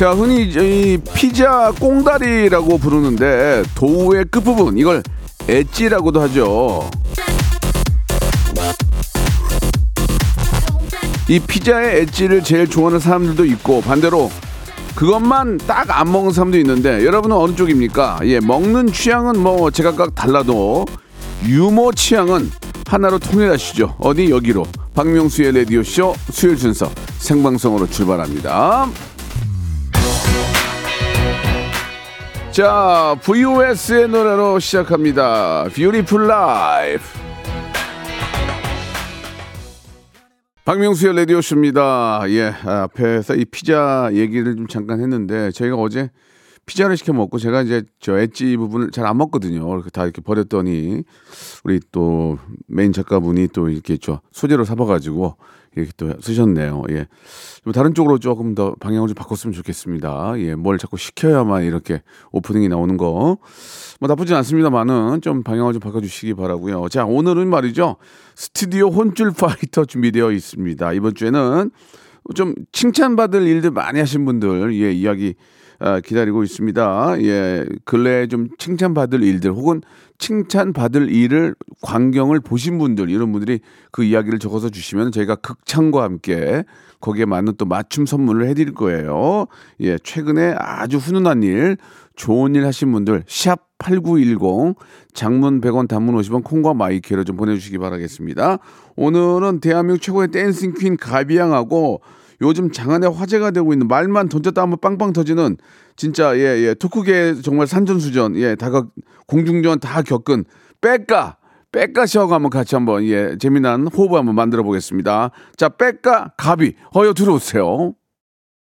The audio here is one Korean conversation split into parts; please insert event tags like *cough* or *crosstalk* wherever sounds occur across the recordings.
자, 흔히 이 피자 꽁다리라고 부르는데 도우의 끝부분 이걸 엣지라고도 하죠. 이 피자의 엣지를 제일 좋아하는 사람들도 있고 반대로 그것만 딱 안 먹는 사람도 있는데 여러분은 어느 쪽입니까? 예, 먹는 취향은 뭐 제각각 달라도 유머 취향은 하나로 통일하시죠. 어디 여기로 박명수의 라디오 쇼 수요일 순서 생방송으로 출발합니다. 자, VOS의 노래로 시작합니다. Beautiful Life. 박명수의 라디오쇼입니다. 예, 아, 앞에서 이 피자 얘기를 좀 잠깐 했는데, 저희가 어제 피자를 시켜 먹고 제가 이제 저 엣지 부분을 잘 안 먹거든요. 그렇게 다 이렇게 버렸더니, 우리 또 메인 작가분이 또 이렇게 저 소재로 잡아가지고 이렇게 또 쓰셨네요. 예. 좀 다른 쪽으로 조금 더 방향을 좀 바꿨으면 좋겠습니다. 예, 뭘 자꾸 시켜야만 이렇게 오프닝이 나오는 거. 뭐 나쁘진 않습니다만은 좀 방향을 좀 바꿔주시기 바라고요. 자, 오늘은 말이죠. 스튜디오 혼쭐 파이터 준비되어 있습니다. 이번 주에는 좀 칭찬받을 일들 많이 하신 분들, 예, 이야기 아, 기다리고 있습니다. 예, 근래에 좀 칭찬받을 일들 혹은 칭찬받을 일을 광경을 보신 분들 이런 분들이 그 이야기를 적어서 주시면 저희가 극찬과 함께 거기에 맞는 또 맞춤 선물을 해드릴 거예요. 예, 최근에 아주 훈훈한 일, 좋은 일 하신 분들 샵 8910 장문 100원 단문 50원 콩과 마이K로 좀 보내주시기 바라겠습니다. 오늘은 대한민국 최고의 dancing queen 가비양하고 요즘 장안에 화제가 되고 있는 말만 던졌다 하면 빵빵 터지는 진짜 예 예 토크계 정말 산전수전 예 다각 공중전 다 겪은 백가 백가 씨하고 한번 같이 한번 예 재미난 호흡 한번 만들어 보겠습니다. 자 백가 가비 어여 들어오세요.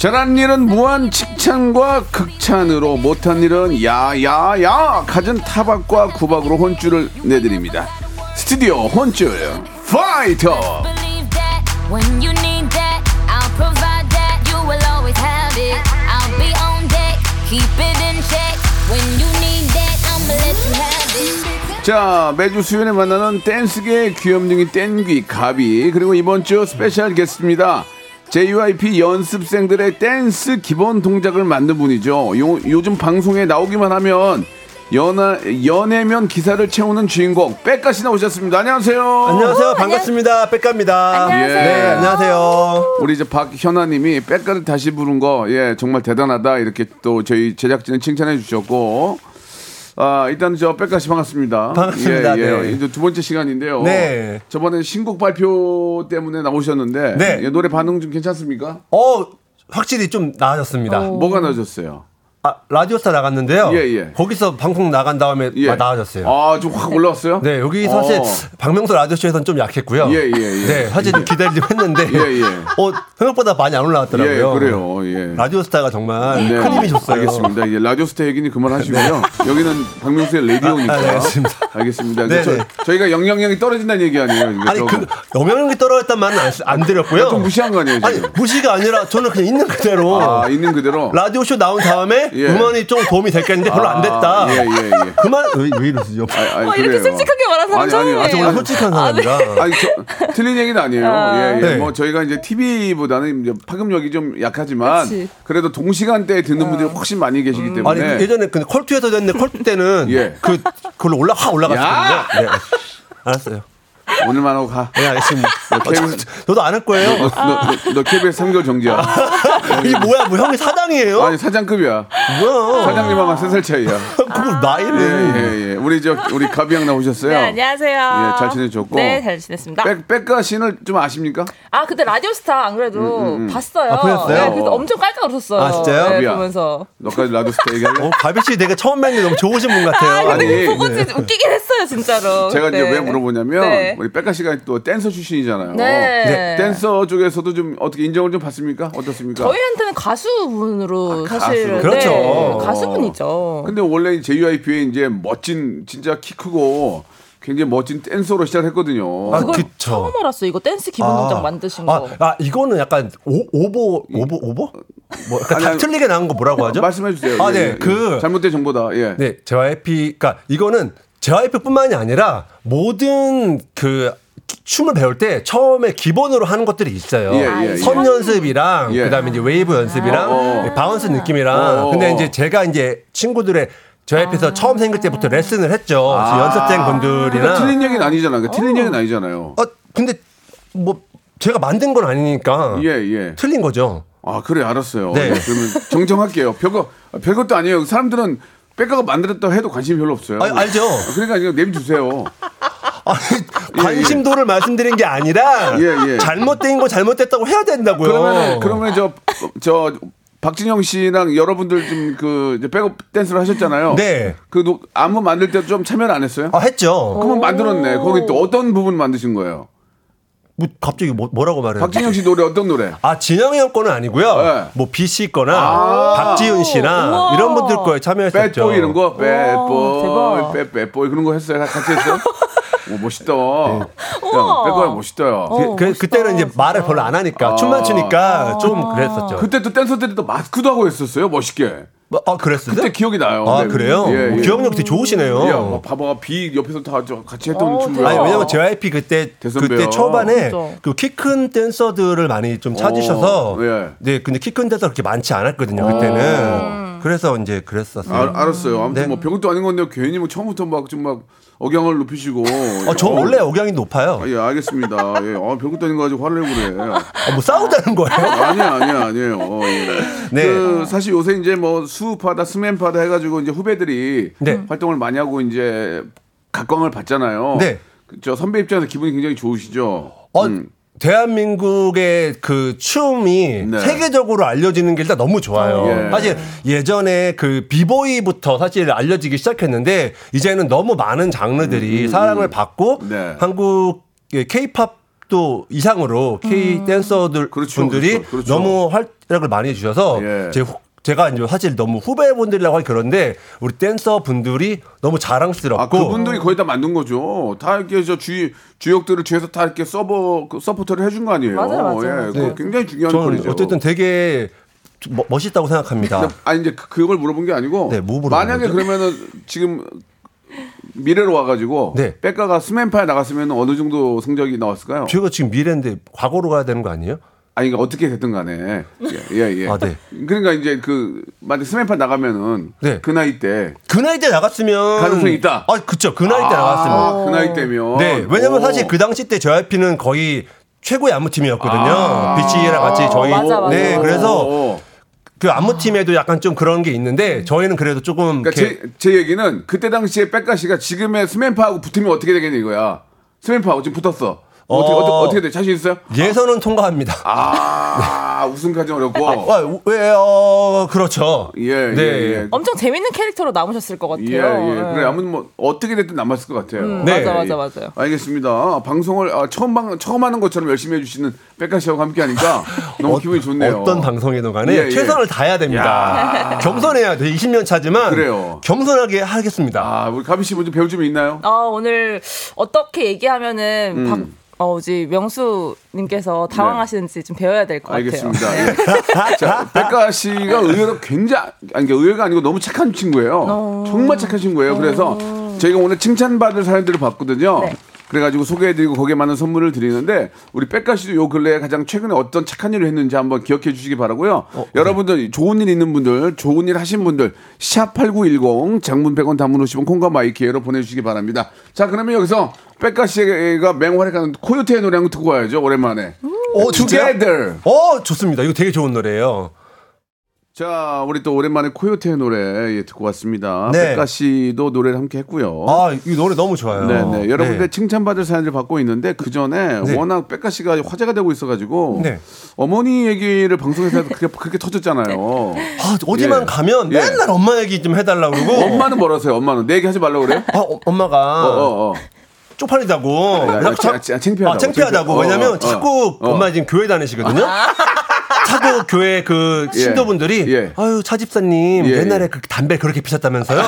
잘한 일은 무한 칭찬과 극찬으로 못한 일은 야야야 갖은 타박과 구박으로 혼쭐을 내드립니다. 스튜디오 혼쭐 파이터. 자 매주 수요일에 만나는 댄스계의 귀염둥이 댄귀 가비 그리고 이번 주 스페셜 게스트입니다. JYP 연습생들의 댄스 기본 동작을 만든 분이죠. 요, 요즘 방송에 나오기만 하면 연하, 연예면 기사를 채우는 주인공 백가 씨 나오셨습니다. 안녕하세요. 안녕하세요. 반갑습니다. 백가입니다. 안녕하세요. 네, 안녕하세요. 우리 이제 박현아님이 백가를 다시 부른 거, 예, 정말 대단하다. 이렇게 또 저희 제작진을 칭찬해 주셨고, 아, 일단 저 백가씨 반갑습니다. 반갑습니다. 예, 예. 네. 이제 두 번째 시간인데요. 네. 저번에 신곡 발표 때문에 나오셨는데, 네. 예, 노래 반응 좀 괜찮습니까? 어, 확실히 좀 나아졌습니다. 뭐가 나아졌어요? 아, 라디오스타 나갔는데요. 예, 예. 거기서 방송 나간 다음에 예. 아, 나아졌어요. 아, 좀 확 올라왔어요? 네, 여기 사실 어. 박명수 라디오쇼에서는 좀 약했고요. 예, 예, 예. 네, 사실 좀 기다리 좀 했는데. 예, 예. 어, 생각보다 많이 안 올라왔더라고요. 예, 그래요. 예. 라디오스타가 정말 네, 큰 힘이 줬어요. 알겠습니다. 이제 라디오 스타 얘기는 그만하시고요. 여기는 박명수의 라디오니까. 아, 네, 알겠습니다. 알겠습니다. 네, 저, 네. 저희가 영향력이 떨어진다는 얘기 아니에요? 아니. 그, 영향력이 떨어졌단 말은 안, 안 드렸고요. 좀 무시한 거 아니에요, 아니, 지금? 무시가 아니라 저는 그냥 있는 그대로. 아, 있는 그대로. 라디오쇼 나온 다음에 예. 음원이 좀 도움이 됐겠는데 별로 안 됐다. 예, 예, 예. 그만 왜, 왜 이러시죠? 아니, 아니, 어, 이렇게 그래요. 솔직하게 말하는 사람 아니, 처음이에요. 아니, 정말 솔직한 사람이라. *laughs* 아니, 저, 틀린 얘기는 아니에요. 예, 예. 네. 뭐, 저희가 이제 TV보다는 이제 파급력이 좀 약하지만, 그치. 그래도 동시간대에 듣는 분들이 훨씬 많이 계시기 때문에. 아니 그 예전에 그 컬투에서 됐는데 컬투 때는 예. 그 그걸로 올라 확 올라갔거든요. 야! 네. *laughs* 알았어요. 오늘만 하고 가. 네, 알겠습니다. 어, KBS 저, 저도 안 할 거예요. 너, 너, 너 KBS 3개월 정지야. *laughs* 이게 뭐야, 뭐 형이 사장이에요? 아니 사장급이야. 뭐야? 사장님하고 3살 차이야. 그거 예, 나이를. 예, 예. 우리 저 우리 가비 양 나오셨어요. 네, 안녕하세요. 예, 잘 지내셨고. 네, 잘 지냈습니다. 백 빽가 씨는 좀 아십니까? 아, 그때 라디오스타 안 그래도 봤어요. 아, 보셨어요? 네, 그래서 엄청 깔깔 웃었어요. 아, 진짜요? 네. 보면서. 너까지 라디오 스타 얘기할래? 어, 가비 씨 되게 처음 뵙는 너무 좋으신 분 아, 같아요. 근데 아니, 보고 네. 진짜 웃기긴 했어요, 진짜로. 제가 이제 네. 왜 물어보냐면 네. 우리 빽가 씨가 또 댄서 출신이잖아요. 네. 댄서 쪽에서도 좀 어떻게 인정을 좀 받습니까? 어떻습니까? 저희한테는 가수분으로 아, 사실은 가수. 그렇죠. 네, 가수분이죠. 근데 원래 JYP의 이제 멋진 진짜 키 크고 굉장히 멋진 댄서로 시작했거든요. 아, 그걸 그쵸. 처음 알았어요. 이거 댄스 기본 동작 만드신 아, 거. 아, 이거는 약간 오, 오버, 오버, 오버? 뭐, 약간 아니, 틀리게 나온 거 뭐라고 하죠? 말씀해 주세요. 아, 예, 네. 예, 그, 예. 잘못된 정보다. 예. 네, JYP, 그니까 이거는 JYP뿐만이 아니라 모든 그 춤을 배울 때 처음에 기본으로 하는 것들이 있어요. 예, 예, 선 연습이랑 예. 그다음에 이제 웨이브 연습이랑 어. bounce 느낌이랑 어. 근데 이제 제가 이제 친구들의 JYP에서 아. 처음 생길 때부터 레슨을 했죠. 연습생 분들이랑 그러니까 틀린 얘기는 아니잖아요. 그러니까 틀린 얘기는 아니잖아요. 어, 근데 뭐 제가 만든 건 아니니까 예, 예. 틀린 거죠. 아, 그래, 알았어요. 네. 네, 그러면 정정할게요. 별거, 별것도 아니에요. 사람들은 빽가가 만들었다고 해도 관심이 별로 없어요. 아, 알죠. 그러니까 그냥 내비두세요. 아니, 관심도를 말씀드린 게 아니라 예, 예. 잘못된 거 잘못됐다고 해야 된다고요. 그러면 그러면 저 저 박진영 씨랑 여러분들 좀그 백업 댄스를 하셨잖아요. 네. 그 노- 안무 만들 때 좀 참여를 안 했어요? 아, 했죠. 그러면 만들었네. 거기 또 어떤 부분 만드신 거예요? 뭐 갑자기 뭐, 뭐라고 말해요? 박진영 씨 노래 어떤 노래? 아 진영이 형 거는 아니고요. 네. 뭐 비 씨 거나 아. 박지윤 씨나. 이런 분들 거에 참여했었죠. 배보이 이런 거? 배 배보이 그런 거 했어요? 같이 했어요? *laughs* 오, 멋있다. 야, 우와. 백보이 멋있다. 야. 그, 그, 그때는 이제 말을 별로 안 하니까 춤만 추니까 좀 그랬었죠. 그때 또 댄서들이 또 마스크도 하고 했었어요. 멋있게. 뭐, 아 그랬어요? 그때 기억이 나요. 아 네. 그래요? 예, 예. 기억력 되게 좋으시네요. 야, 뭐 봐봐. 비 옆에서 다저 같이 했던 어. 대박. 아니 왜냐면 JYP 그때 대선배요. 그때 초반에 진짜. 그키 큰 댄서들을 많이 좀 찾으셔서 어, 예. 네 근데 키 큰 댄서 그렇게 많지 않았거든요 그때는 그래서 이제 그랬었어요. 아, 알았어요. 아무튼 네. 뭐 별것도 아닌 건데 괜히 뭐 처음부터 막 좀 막 억양을 높이시고. 어, 저 원래 억양이 높아요. 아, 예, 알겠습니다. 예, 아, 별것도 아닌 거 가지고 화를 내고 그래. 어, 뭐 싸우자는 거예요? 아니야, 아니야, 아니에요. 어, 예. 네. 그 사실 요새 이제 뭐 수파다 스맨파다 해가지고 이제 후배들이 네. 활동을 많이 하고 이제 각광을 받잖아요. 네. 그저 선배 입장에서 기분이 굉장히 좋으시죠. 어, 음. 대한민국의 그 춤이 네. 세계적으로 알려지는 게 일단 너무 좋아요. 예. 사실 예전에 그 비보이부터 사실 알려지기 시작했는데 이제는 너무 많은 장르들이 사랑을 받고 음, 네. 한국 케이팝도 이상으로 K 댄서들 그렇죠, 분들이 그렇죠, 그렇죠. 너무 활약을 많이 해주셔서 예. 제 후- 제가 이제 사실 너무 후배분들이라고 하기 그런데 우리 댄서 분들이 너무 자랑스럽고 아, 그분들이 거의 다 만든 거죠. 다 이렇게 저 주, 주역들을 주에서 다 이렇게 서버, 그 서포터를 해준 거 아니에요. 맞아요, 맞아요. 예, 그거 굉장히 중요한 저는 거리죠. 어쨌든 되게 멋- 멋있다고 생각합니다. 근데 아니 이제 그- 그걸 물어본 게 아니고 네, 뭐 물어본 만약에 거죠? 그러면은 지금 미래로 와가지고 네. 백가가 스맨파에 나갔으면 어느 정도 성적이 나왔을까요? 제가 지금 미래인데 과거로 가야 되는 거 아니에요? 아니 그러니까 어떻게 됐든 간에 예예 예. 아, 네. 그러니까 이제 그 만약 스맨파 나가면은 네. 그 나이 때 그 나이 때 나갔으면 가능성이 있다? 아, 그쵸. 그 나이 때 나갔으면. 아, 그 나이 때면 네. 왜냐면 오. 사실 그 당시 때 JYP는 거의 최고의 안무팀이었거든요. 아. 비치랑 같이 저희. 맞아, 맞아. 네. 그래서 오. 그 안무팀에도 약간 좀 그런 게 있는데 저희는 그래도 조금. 그러니까 제, 제 얘기는 그때 당시에 백가 씨가 지금의 스맨파하고 붙으면 어떻게 되겠냐 이거야. 스맨파하고 지금 붙었어. 어. 떻게 어. 어떻게, 어떻게 돼? 자신 있어요? 예선은 통과합니다. 아, *laughs* 우승까지 어렵고. 아, 왜, 어, 그렇죠. 예, 네. 예, 예. 엄청 재밌는 캐릭터로 남으셨을 것 같아요. 예, 예. 네. 그래, 아무튼 뭐 어떻게 됐든 남았을 것 같아요. 음, 네. 맞아, 맞아, 맞아요. 알겠습니다. 방송을 아, 처음 방 처음 하는 것처럼 열심히 해주시는 백가 씨와 함께 하니까 *laughs* 너무 기분이 좋네요. 어떤 방송이든 간에 예, 예. 최선을 다해야 됩니다. 겸손해야 돼. 20년 차지만. 그래요. 겸손하게 하겠습니다. 아, 우리 가비 씨 먼저 배울 점이 있나요? 아, 오늘 어떻게 얘기하면은 음. 박, 어, 지 명수님께서 당황하시는지 좀 배워야 될 것 같아요. 네. 알겠습니다. 예. 자, 백가 씨가 의외로 굉장히 아니 그러니까 의외가 아니고 너무 착한 친구예요. 어. 정말 착한 친구예요. 그래서 저희가 오늘 칭찬받을 사연들을 봤거든요. 네. 그래가지고 소개해드리고 거기에 맞는 선물을 드리는데 우리 백가 씨도 요 근래에 가장 최근에 어떤 착한 일을 했는지 한번 기억해 주시기 바라고요. 여러분들 좋은 일 있는 분들, 좋은 일 하신 분들 샵 #8910 장문 100원, 단문 50원 콩과 마이케이로 보내주시기 바랍니다. 자 그러면 여기서 빽가 씨가 맹활약 하는 코요태의 노래 한 곡 듣고 와야죠. 오랜만에. 어, 진짜요? Together. 어, 좋습니다. 이거 되게 좋은 노래예요. 자, 우리 또 오랜만에 코요태의 노래 예, 듣고 왔습니다. 네. 빽가 씨도 노래를 함께 했고요. 아, 이 노래 너무 좋아요. 네, 네. 여러분들 네. 칭찬받을 사연을 받고 있는데 그 전에 네. 워낙 빽가 씨가 화제가 되고 있어가지고 네. 어머니 얘기를 방송에서 그렇게, 그렇게 터졌잖아요. 아, 어디만 예. 가면 예. 맨날 엄마 얘기 좀 해달라고 그러고. 엄마는 뭐라세요? 엄마는 내 얘기 하지 말라고 그래요? 아, 어, 엄마가 어, 어, 어. 쪽팔리다고. 야, 야, 자- 자- 창피하다고. 아, 창피하다고. 창피- 어, 왜냐면 어, 자꾸 어. 엄마 지금 교회 다니시거든요. 자꾸 교회 그 예. 신도분들이 예. 아유 차 집사님 예, 옛날에 예. 그 담배 그렇게 피셨다면서요?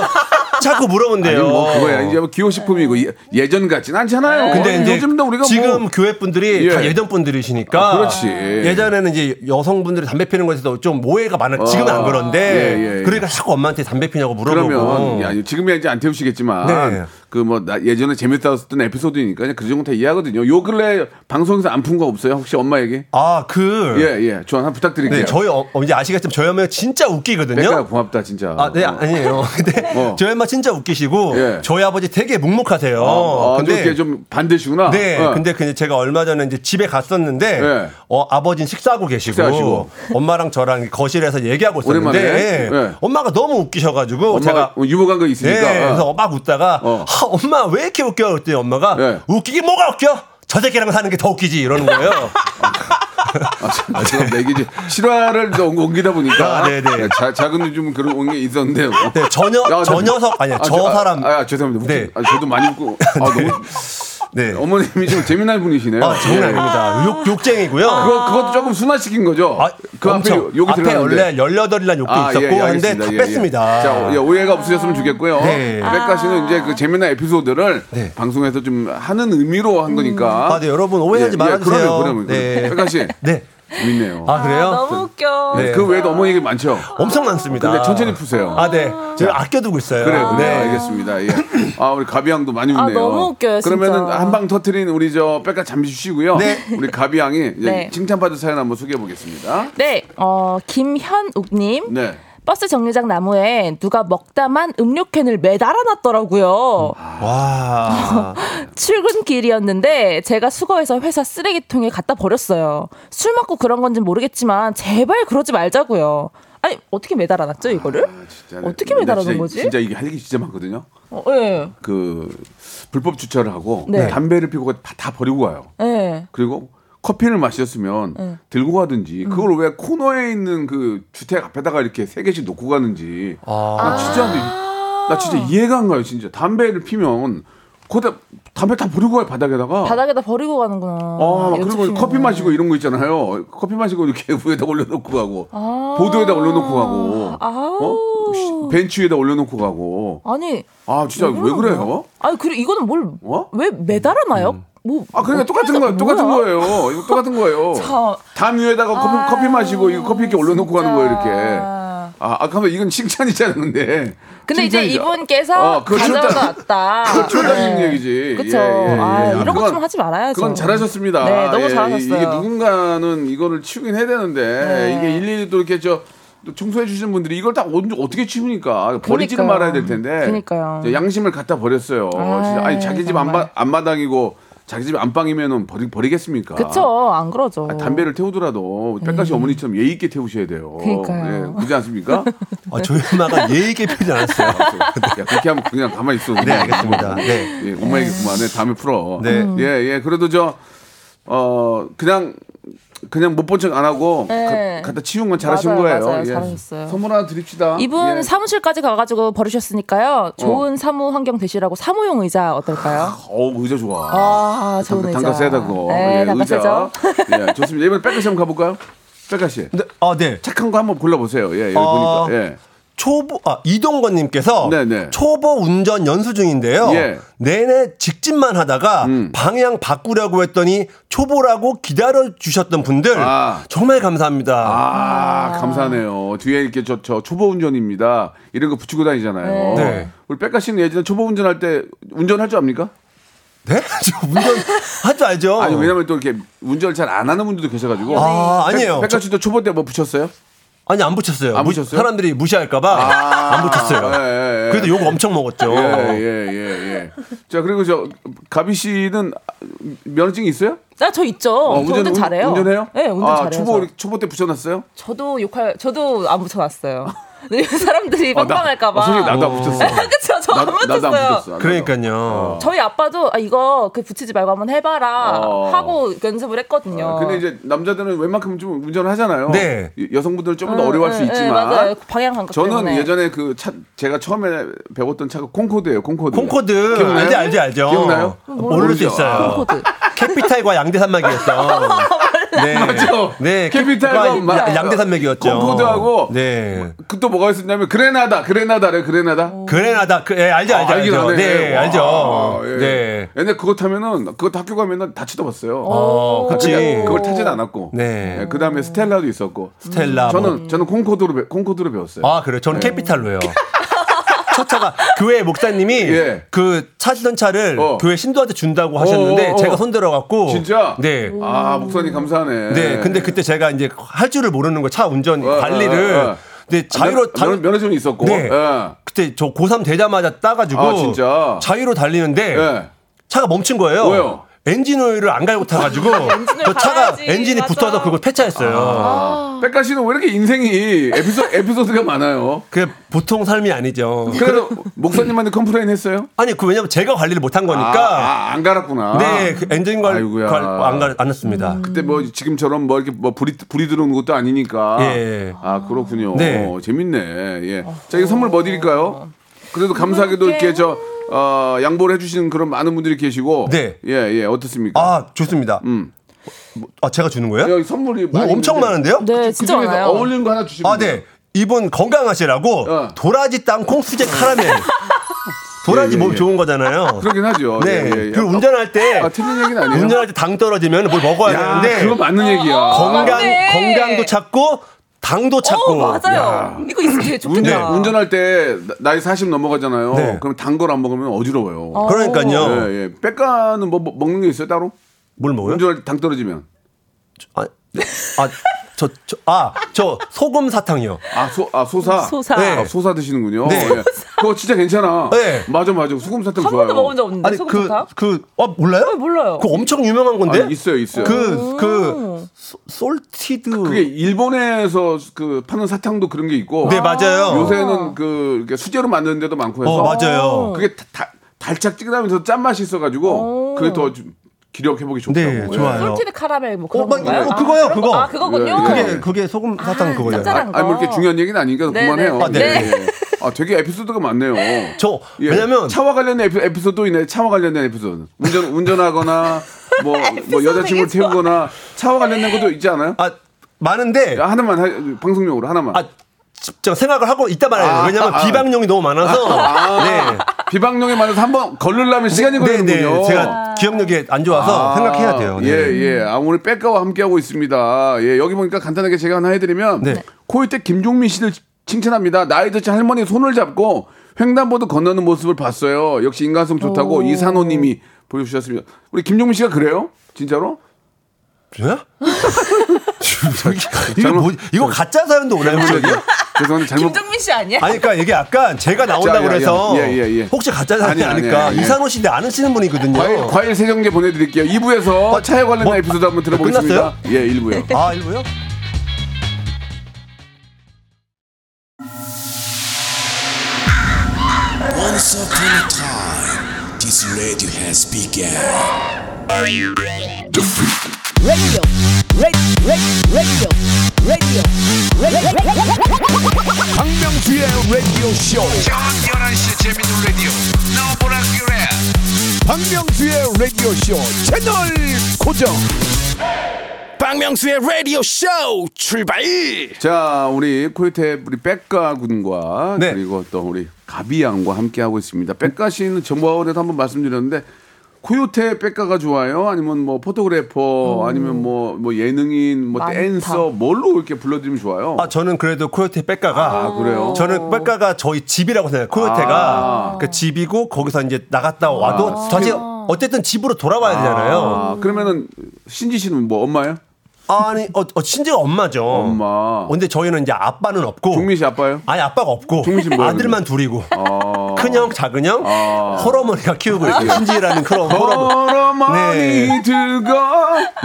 자꾸 물어본대요. 아니, 뭐 그거야. 이제 뭐 기호식품이고 예- 예전 같진 않잖아요. 근데 이제 요즘도 우리가 지금 뭐 교회 분들이 예. 다 예전 분들이시니까 아, 그렇지. 예전에는 이제 여성분들이 담배 피는 것에 서 좀 오해가 많아. 어. 지금은 안 그런데 예, 예, 예. 그러니까 자꾸 엄마한테 담배 피냐고 물어보고. 그러면 야, 지금이야 이제 안 태우시겠지만 네. 그뭐 예전에 재밌었던 에피소드니까 그냥 그 정도 다 이해하거든요. 요 근래 방송에서 안 푼 거 없어요? 혹시 엄마 얘기? 아, 그. 예, 예. 조언 한 부탁드릴게요. 네, 저희 어, 어, 이제 아시겠지만 저희 엄마가 진짜 웃기거든요. 백가 고맙다 진짜. 아, 네, 어. 아니에요. *laughs* 근데 어. 저희 엄마 진짜 웃기시고 예. 저희 아버지 되게 묵묵하세요. 아, 근데 근데 좀 반대시구나. 네, 어. 근데 그 제가 얼마 전에 이제 집에 갔었는데 예. 어, 아버지는 식사하고 계시고 식사하시고. 엄마랑 저랑 거실에서 얘기하고 있었는데. 예. 엄마가 너무 웃기셔 가지고 엄마가 제가 유머 간거 있으니까. 예, 어. 그래서 막 웃다가 어. 하, *laughs* 엄마 왜 이렇게 웃겨? 그랬더니 엄마가 예. 웃기기 뭐가 웃겨? 저 새끼랑 사는 게 더 웃기지 이러는 거예요. *laughs* 아, 제가 내기 이제 실화를 또 옮기다 보니까 아, 네네. 자, 작은 좀 그런 게 있었는데. 네, 야, 저 나- 녀석 아니야 저 저- 사람. 아, 아, 죄송합니다. 네. 아, 저도 많이 웃고. 아, 너무 *laughs* 네. 어머님이 좀 재미난 분이시네요. 아, 장난 예. 아닙니다. 욕, 욕쟁이고요. 그거 그것도 조금 순화시킨 거죠. 아, 그 앞에. 욕이 앞에. 원래 18이란 욕도 아, 있었고 예, 예, 근데. 다 예, 예. 뺐습니다. 자, 예, 오해가 없으셨으면 좋겠고요. 네. 백가 씨는 이제 그 재미난 에피소드를 네. 방송에서 좀 하는 의미로 한 거니까. 아, 네, 여러분 오해하지 말아주세요. 그러면, 그러면, 네. 백가 씨. 네. 재밌네요. 아, 그래요? 너무 웃겨. 네. 그 외에도 어머 얘기 많죠? 엄청 많습니다. 근데 천천히 푸세요. 아, 네. 제가 아껴두고 있어요. 그래요, 네. 그래요. 알겠습니다. 예. 아, 우리 가비양도 많이 아, 웃네요. 너무 웃겨요, 진짜. 그러면은 한 방 터트린 우리 저 백가 잠시 쉬고요. 네. 우리 가비양이 이제 네. 칭찬받을 사연 한번 소개해 보겠습니다. 네, 어, 김현욱님. 네. 버스 정류장 나무에 누가 먹다만 음료캔을 매달아놨더라고요. 와. *laughs* 출근길이었는데 제가 수거해서 회사 쓰레기통에 갖다 버렸어요. 술 먹고 그런 건지 모르겠지만 제발 그러지 말자고요. 아니 어떻게 매달아놨죠 이거를? 진짜 어떻게 나 매달아놓은 거지? 진짜 이게 할 얘기 진짜 많거든요. 어, 예, 그 불법 주차를 하고 네. 담배를 피고 다, 다 버리고 가요. 예. 그리고 커피를 마셨으면 네. 들고 가든지 그걸 왜 코너에 있는 그 주택 앞에다가 이렇게 세 개씩 놓고 가는지 아. 나 진짜 나 진짜 이해가 안 가요 진짜 담배를 피면 거기다 담배 다 버리고 가요 바닥에다가 바닥에다 버리고 가는구나. 아, 연습 그리고. 커피 마시고 이런 거 있잖아요. 커피 마시고 이렇게 *laughs* 위에다 올려놓고 가고, 아. 보드에다 올려놓고 가고, 아우. 어? 시- 벤치 위에다 올려놓고 가고. 아니. 아, 진짜 왜 그래요? 아니 그리고 이거는 뭘왜 어? 매달아놔요? 뭐 아, 그러니까 똑같은 어쩌다 거, 똑같은? 거예요. 이거 똑같은 거예요. *laughs* 참. 담 위에다가 커피, 아, 커피 마시고 이거 커피 이렇게 올려놓고 가는 거예요, 이렇게. 진짜. 아, 아, 그러면 이건 칭찬이잖아, 근데. 근데 이제 칭찬이죠. 이분께서 어, 가져갔다. 그거 치워다니는 얘기지. 그쵸. 예, 예, 예. 아, 이런 거 그건- 좀 하지 말아야죠. 그건 잘하셨습니다. 네, 너무 예, 잘하셨어요. 이게 누군가는 이거를 치우긴 해야 되는데 네. 이게 일일이 또 이렇게 저또 청소해 주시는 분들이 이걸 다 언제- 어떻게 치우니까 버리지는. 말아야 될 텐데 그러니까요. 이제 양심을 갖다 버렸어요. 진짜 아니 자기 집 정말. 안마, 앞마당이고 자기 집 안방이면은 버리, 버리겠습니까? 그쵸. 안 그러죠. 아, 담배를 태우더라도 백가시 어머니처럼 예의 있게 태우셔야 돼요. 그러니까요. 예, 그렇지 않습니까? 아, 저희 엄마가 예의 있게 피지 않았어요. 야, 그렇게 하면 그냥 가만히 있어. 네, 알겠습니다. 네. 예, 엄마 얘기 그만해. 다음에 풀어. 네. 음. 예, 예. 그래도 저, 어, 그냥, 그냥 못 본 척 안 하고, 네. 가- 갖다 치운 건 잘하신 맞아요, 거예요. 맞아요. 예. 잘하셨어요. 선물 하나 드립시다. 이분 예. 사무실까지 가가지고 버리셨으니까요. 좋은 사무 환경 되시라고 사무용 의자 어떨까요? 어우, 의자 좋아. 아, 좋은 단가, 의자. 단가 세다, 그거. 네, 예, 단가 세죠. 예, 좋습니다. 이번에 백가시 한번 가볼까요? 백가시. 네, 아, 네. 착한 거 한번 골라보세요. 예, 여기 어, 보니까. 예. 초보 아 이동건 님께서 네네. 초보 운전 연수 중인데요. 예. 내내 직진만 하다가 음. 방향 바꾸려고 했더니 초보라고 기다려 주셨던 분들 아. 정말 감사합니다. 아, 감사하네요. 뒤에 이렇게 저, 저 초보 운전입니다. 이런 거 붙이고 다니잖아요. 네. 우리 백가 씨는 예전에 초보 운전할 때 운전할 줄 압니까? 네? *laughs* 저 운전 할 줄 알죠? 아니 왜냐면 또 이렇게 운전을 잘 안 하는 분들도 계셔가지고. 아, 아니에요. 백가 씨도 초보 때 뭐 붙였어요? 아니 안 붙였어요. 안 무- 붙였어요? 사람들이 무시할까봐 안 붙였어요. 예, 예, 예. 그래도 욕 엄청 먹었죠. 예, 예, 예, 예. 자, 그리고 저, 가비 씨는 면허증이 있어요? 나저 있죠. 어, 저 운전 잘해요. 운전해요? 네, 운전 아, 잘해요. 초보, 저. 초보 때 붙여놨어요? 저도 욕할, 저도 안 붙여놨어요. *laughs* 네, 사람들이 어, 나- 빵빵할까봐. 어, 솔직히 나도 안 붙였어. *laughs* 그쵸, 저안 나- 붙였어요. 나도 안 붙였어. 그러니까요. 저희 아빠도 아, 이거 그 붙이지 말고 한번 해봐라 어. 하고 연습을 했거든요. 근데 이제 남자들은 웬만큼 좀 운전을 하잖아요. 네. 이- 여성분들은 조금 더 응, 어려워할 응, 수 응, 있지만. 맞아요. 방향 감각 저는 때문에. 예전에 그 차, 제가 처음에 배웠던 차가 콩코드예요, 콩코드. 콩코드 기억나요? 알지 알지 알죠. 기억나요? 모를 수. 있어요. 콩코드. 캐피탈과 양대산맥이었죠. *laughs* 네. *laughs* 맞죠? 네. 캐피탈과 마- 양대산맥이었죠. 콩코드하고 네. 그또 뭐가 있었냐면 그레나다, 그레나다래, 그레나다. 그레나다 그 예, 알죠 알죠 아, 알긴 알죠. 네, 와, 알죠. 예. 네. 옛날 그거 타면은 그거 학교 가면은 다 쳐다봤어요. 어, 아, 그치. 그걸 타진 않았고. 네. 그 다음에 스텔라도 있었고. 스텔라. 뭐. 저는 저는 콩코드로 배- 콩코드로 배웠어요. 아, 그래요? 저는 캐피탈로요. *laughs* 첫 차가 교회 목사님이 예. 그 차시던 차를 어. 교회 신도한테 준다고 하셨는데 어, 어, 어. 제가 손들어 갖고 진짜? 네. 아 목사님 감사하네. 네. 근데 그때 제가 이제 할 줄을 모르는 거 차 운전 어, 관리를 어, 어. 근데 자유로 면, 면, 면허증이 있었고. 네. 예. 그때 저 고3 되자마자 따 가지고 아, 진짜? 자유로 달리는데 예. 차가 멈춘 거예요. 왜요? 엔진 오일을 안 갈고 타가지고 *laughs* 저 차가 갈아야지. 엔진이 맞아. 붙어서 그걸 폐차했어요. 아. 빽가 씨는 왜 이렇게 인생이 에피소 에피소드가 많아요? 그게 보통 삶이 아니죠. 그래도 목사님한테 complain 했어요? 아니 그 왜냐면 제가 관리를 못한 거니까 아, 아, 안 갈았구나. 네, 그 엔진 관, 아이고야. 관, 안, 갈- 안 했습니다. 그때 뭐 지금처럼 뭐 이렇게 뭐 불이 불이 들어오는 것도 아니니까. 예. 아 그렇군요. 네. 재밌네. 예. 자 이거 선물 뭐 드릴까요? 그래도 감사하게도 이렇게 저 어, 양보를 해주시는 그런 많은 분들이 계시고. 네. 예, 예. 어떻습니까? 아, 좋습니다. 음. 아, 제가 주는 거예요? 여기 선물이 뭐 많이 엄청 있는데 많은데요? 네, 그 진짜 많아요. 어울리는 거 하나 주시면 아, 네. 이분 건강하시라고 어. 도라지 땅콩 수제 카라멜. *laughs* 도라지 예, 예, 몸 예. 좋은 거잖아요. 그러긴 하죠. 네. 예, 예, 예. 그리고 운전할 때 아, 틀린 얘기는 아니에요. 운전할 때 당 떨어지면 뭘 먹어야 야, 되는데 그거 맞는 얘기야. 건강 맞네. 건강도 찾고 당도 찾고 어, 맞아요. 야. 이거 있으면 되게 좋겠다. 운전, 운전할 때 나- 나이 40 넘어가잖아요. 네. 그럼 단 걸 안 먹으면 어지러워요. 그러니까요. 예, 예. 백가는 뭐, 뭐 먹는 게 있어요 따로? 뭘 먹어요? 운전할 때 당 떨어지면. 아, 아, 저, 저, 아, 저 소금 사탕이요. 아, 소, 아 소사. 소사. 네. 아, 소사 드시는군요. 네. 예. 그거 진짜 괜찮아. 네. 맞아, 맞아. 소금 사탕 한 좋아요. 번도 먹은 적 없는데 아니 그 소금사탕? 그어 몰라요? 네, 몰라요. 그 엄청 유명한 건데. 아니, 있어요, 있어요. 그그 Salted. 그게 일본에서 그 파는 사탕도 그런 게 있고. 네 맞아요. 요새는 그 이렇게 수제로 만드는 데도 많고 해서. 어 맞아요. 그게 다, 다- 달짝지근하면서 짠맛이 있어가지고 그게 더 좀 기력 회복이 좋다고. 네, 예. 좋아요. salted 카라멜 뭐 그런 어, 막- 건가요? 어, 그거요, 그런 그거. 거? 아 그거군요. 예, 그게 그게 소금 사탕 그거예요. 짭짤한 아, 아니 뭐 이렇게 거. 중요한 얘기는 아니니까 네, 그만해요. 네. 아, 네. 예, 예. 아, 되게 에피소드가 많네요. 저 예. 왜냐면 차와 관련된 에피, 에피소드 있네. 차와 관련된 에피소드. 운전 운전하거나 *laughs* 뭐, 뭐 여자친구를. 태우거나 차와 관련된 것도 있지 않아요? 아 많은데 야, 하나만 하- 방송용으로 하나만. 아 진짜 생각을 하고 있단 말이에요. 아, 왜냐면 아, 아. 비방용이 너무 많아서. 네. 비방용에 많아서 한번 걸르려면 시간이 네, 걸리는군요. 네. 제가 기억력이 안 좋아서 아, 생각해야 돼요. 네. 예, 예. 아, 오늘 백가와 함께하고 있습니다. 예, 여기 보니까 간단하게 제가 하나 해드리면, 네. 코요태 김종민 씨를 칭찬합니다. 나이 드신 할머니 손을 잡고 횡단보도 건너는 모습을 봤어요. 역시 인간성 좋다고 이산호님이 보여주셨습니다. 우리 김종민 씨가 그래요? 진짜로? 예? *laughs* 이거 뭐 이거 가짜 사연도 오나요? 갑자기? 죄송한데 잘못. 김정민 씨 아니야? 아니 그러니까 이게 약간 제가 나온다고 자, 야, 그래서 야, 예, 예, 예. 혹시 가짜 아니, 아니, 아닐까 아니, 아니. 이산호 씨인데 아시는 분이거든요. 과일, 과일 세정제 보내드릴게요. 2부에서 차에 관련된 뭐, 에피소드 한번 들어보겠습니다. 끝났어요? 예, 1부요. 아 일부요? Once upon a time, this radio has begun. 박명수의 라디오 쇼. 박명수의 라디오 쇼 채널 고정. 박명수의 라디오 쇼 출발! 자, 우리 코요태 우리 백가 군과 네. 그리고 또 우리 가비 양과 함께 하고 있습니다. 백가 씨는 전번에도 한번 말씀드렸는데 코요태 백가가 좋아요? 아니면 뭐 포토그래퍼 아니면 뭐, 뭐 예능인 뭐 많다. 댄서 뭘로 이렇게 불러드리면 좋아요? 아 저는 그래도 코요테 백가가 아, 그래요? 저는 백가가 저희 집이라고 생각해요. 코요테가 아. 그 집이고 거기서 이제 나갔다 와도 다시 어쨌든 집으로 돌아와야 되잖아요. 아, 그러면은 신지 씨는 뭐 엄마예요? 아니, 어, 어, 신지가 엄마죠. 엄마. 근데 저희는 이제 아빠는 없고. 종민 씨 아빠요? 아니, 아빠가 없고. 종민 씨 뭐예요, 아들만 둘이고. 아. 큰형, 작은형, 아. 홀어머니가 키우고 있어요. 신지라는 그런. 어머니 네. 들고